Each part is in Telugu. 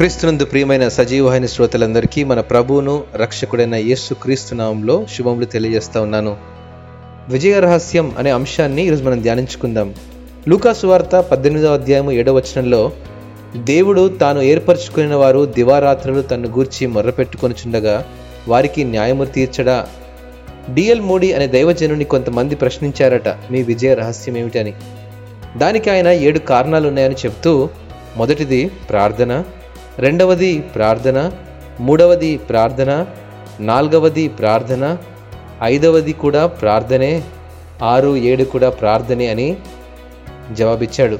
క్రీస్తునందు ప్రియమైన సజీవమైన శ్రోతలందరికీ మన ప్రభువును రక్షకుడైన యేసు క్రీస్తునామంలో శుభములు తెలియజేస్తా ఉన్నాను. విజయ రహస్యం అనే అంశాన్ని ఈరోజు మనం ధ్యానించుకుందాం. లూకాసు వార్త పద్దెనిమిదవ అధ్యాయము ఏడవ వచనంలో దేవుడు తాను ఏర్పరచుకున్న వారు దివారాత్రులు తన్ను గూర్చి మొర్రపెట్టుకొనిచుండగా వారికి న్యాయము తీర్చడా డిఎల్ మోడీ అనే దైవజనుని కొంతమంది ప్రశ్నించారట మీ విజయ రహస్యం ఏమిటని దానికి ఆయన ఏడు కారణాలు ఉన్నాయని చెప్తూ మొదటిది ప్రార్థన రెండవది ప్రార్థన మూడవది ప్రార్థన నాలుగవది ప్రార్థన ఐదవది కూడా ప్రార్థనే ఆరు ఏడు కూడా ప్రార్థనే అని జవాబిచ్చాడు.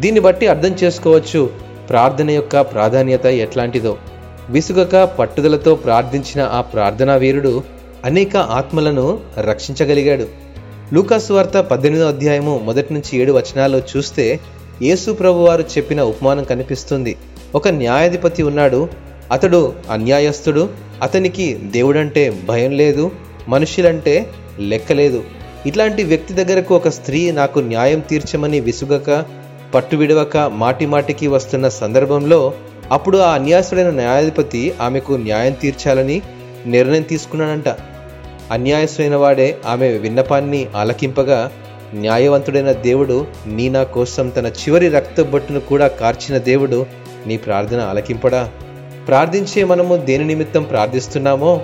దీన్ని బట్టి అర్థం చేసుకోవచ్చు ప్రార్థన యొక్క ప్రాధాన్యత ఎట్లాంటిదో. విసుగక పట్టుదలతో ప్రార్థించిన ఆ ప్రార్థనా వీరుడు అనేక ఆత్మలను రక్షించగలిగాడు. లూకాసు వార్త పద్దెనిమిదో అధ్యాయము మొదటి నుంచి ఏడు వచనాల్లో చూస్తే యేసు ప్రభు వారు చెప్పిన ఉపమానం కనిపిస్తుంది. ఒక న్యాయాధిపతి ఉన్నాడు. అతడు అన్యాయస్తుడు. అతనికి దేవుడంటే భయం లేదు మనుషులంటే లెక్కలేదు ఇట్లాంటి వ్యక్తి దగ్గరకు ఒక స్త్రీ నాకు న్యాయం తీర్చమని విసుగక పట్టు విడవక మాటిమాటికి వస్తున్న సందర్భంలో అప్పుడు ఆ అన్యాసుడైన న్యాయాధిపతి ఆమెకు న్యాయం తీర్చాలని నిర్ణయం తీసుకున్నాడంట. అన్యాయస్తుడైన వాడే ఆమె విన్నపాన్ని ఆలకింపగా న్యాయవంతుడైన దేవుడు నీ నా కోసం తన చివరి రక్తబొట్టును కూడా కార్చిన దేవుడు నీ ప్రార్థన ఆలకింపడా? ప్రార్థించే మనము దేని నిమిత్తం ప్రార్థిస్తున్నామో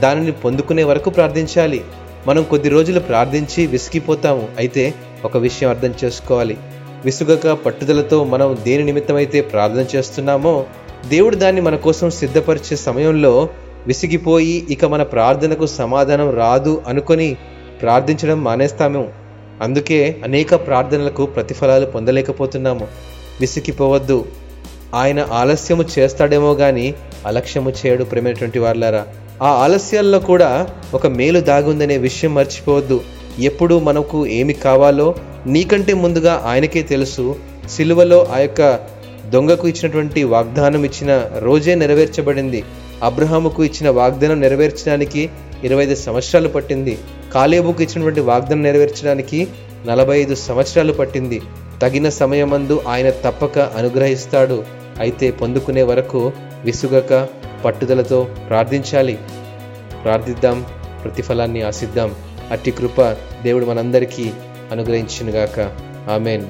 దానిని పొందుకునే వరకు ప్రార్థించాలి. మనం కొద్ది రోజులు ప్రార్థించి విసిగిపోతాము. అయితే ఒక విషయం అర్థం చేసుకోవాలి. విసుగక పట్టుదలతో మనం దేని నిమిత్తమైతే ప్రార్థన చేస్తున్నామో దేవుడు దాన్ని మన కోసం సిద్ధపరిచే సమయంలో విసిగిపోయి ఇక మన ప్రార్థనకు సమాధానం రాదు అనుకొని ప్రార్థించడం మానేస్తాము. అందుకే అనేక ప్రార్థనలకు ప్రతిఫలాలు పొందలేకపోతున్నాము. విసిగిపోవద్దు. ఆయన ఆలస్యము చేస్తాడేమో గాని అలక్ష్యము చేయడు ప్రేమైనటువంటి వాళ్ళారా ఆ ఆలస్యాల్లో కూడా ఒక మేలు దాగుందనే విషయం మర్చిపోవద్దు. ఎప్పుడు మనకు ఏమి కావాలో నీకంటే ముందుగా ఆయనకే తెలుసు. సిలువలో ఆ యొక్క దొంగకు ఇచ్చినటువంటి వాగ్దానం ఇచ్చిన రోజే నెరవేర్చబడింది. అబ్రహాముకు ఇచ్చిన వాగ్దానం నెరవేర్చడానికి ఇరవై ఐదు సంవత్సరాలు పట్టింది. కాలేబుకు ఇచ్చినటువంటి వాగ్దానం నెరవేర్చడానికి నలభై ఐదు సంవత్సరాలు పట్టింది. తగిన సమయమందు ఆయన తప్పక అనుగ్రహిస్తాడు. అయితే పొందుకునే వరకు విసుగక పట్టుదలతో ప్రార్థించాలి. ప్రార్థిద్దాం ప్రతిఫలాన్ని ఆశిద్దాం. అట్టి కృప దేవుడు మనందరికీ అనుగ్రహించినగాక. ఆమెన్.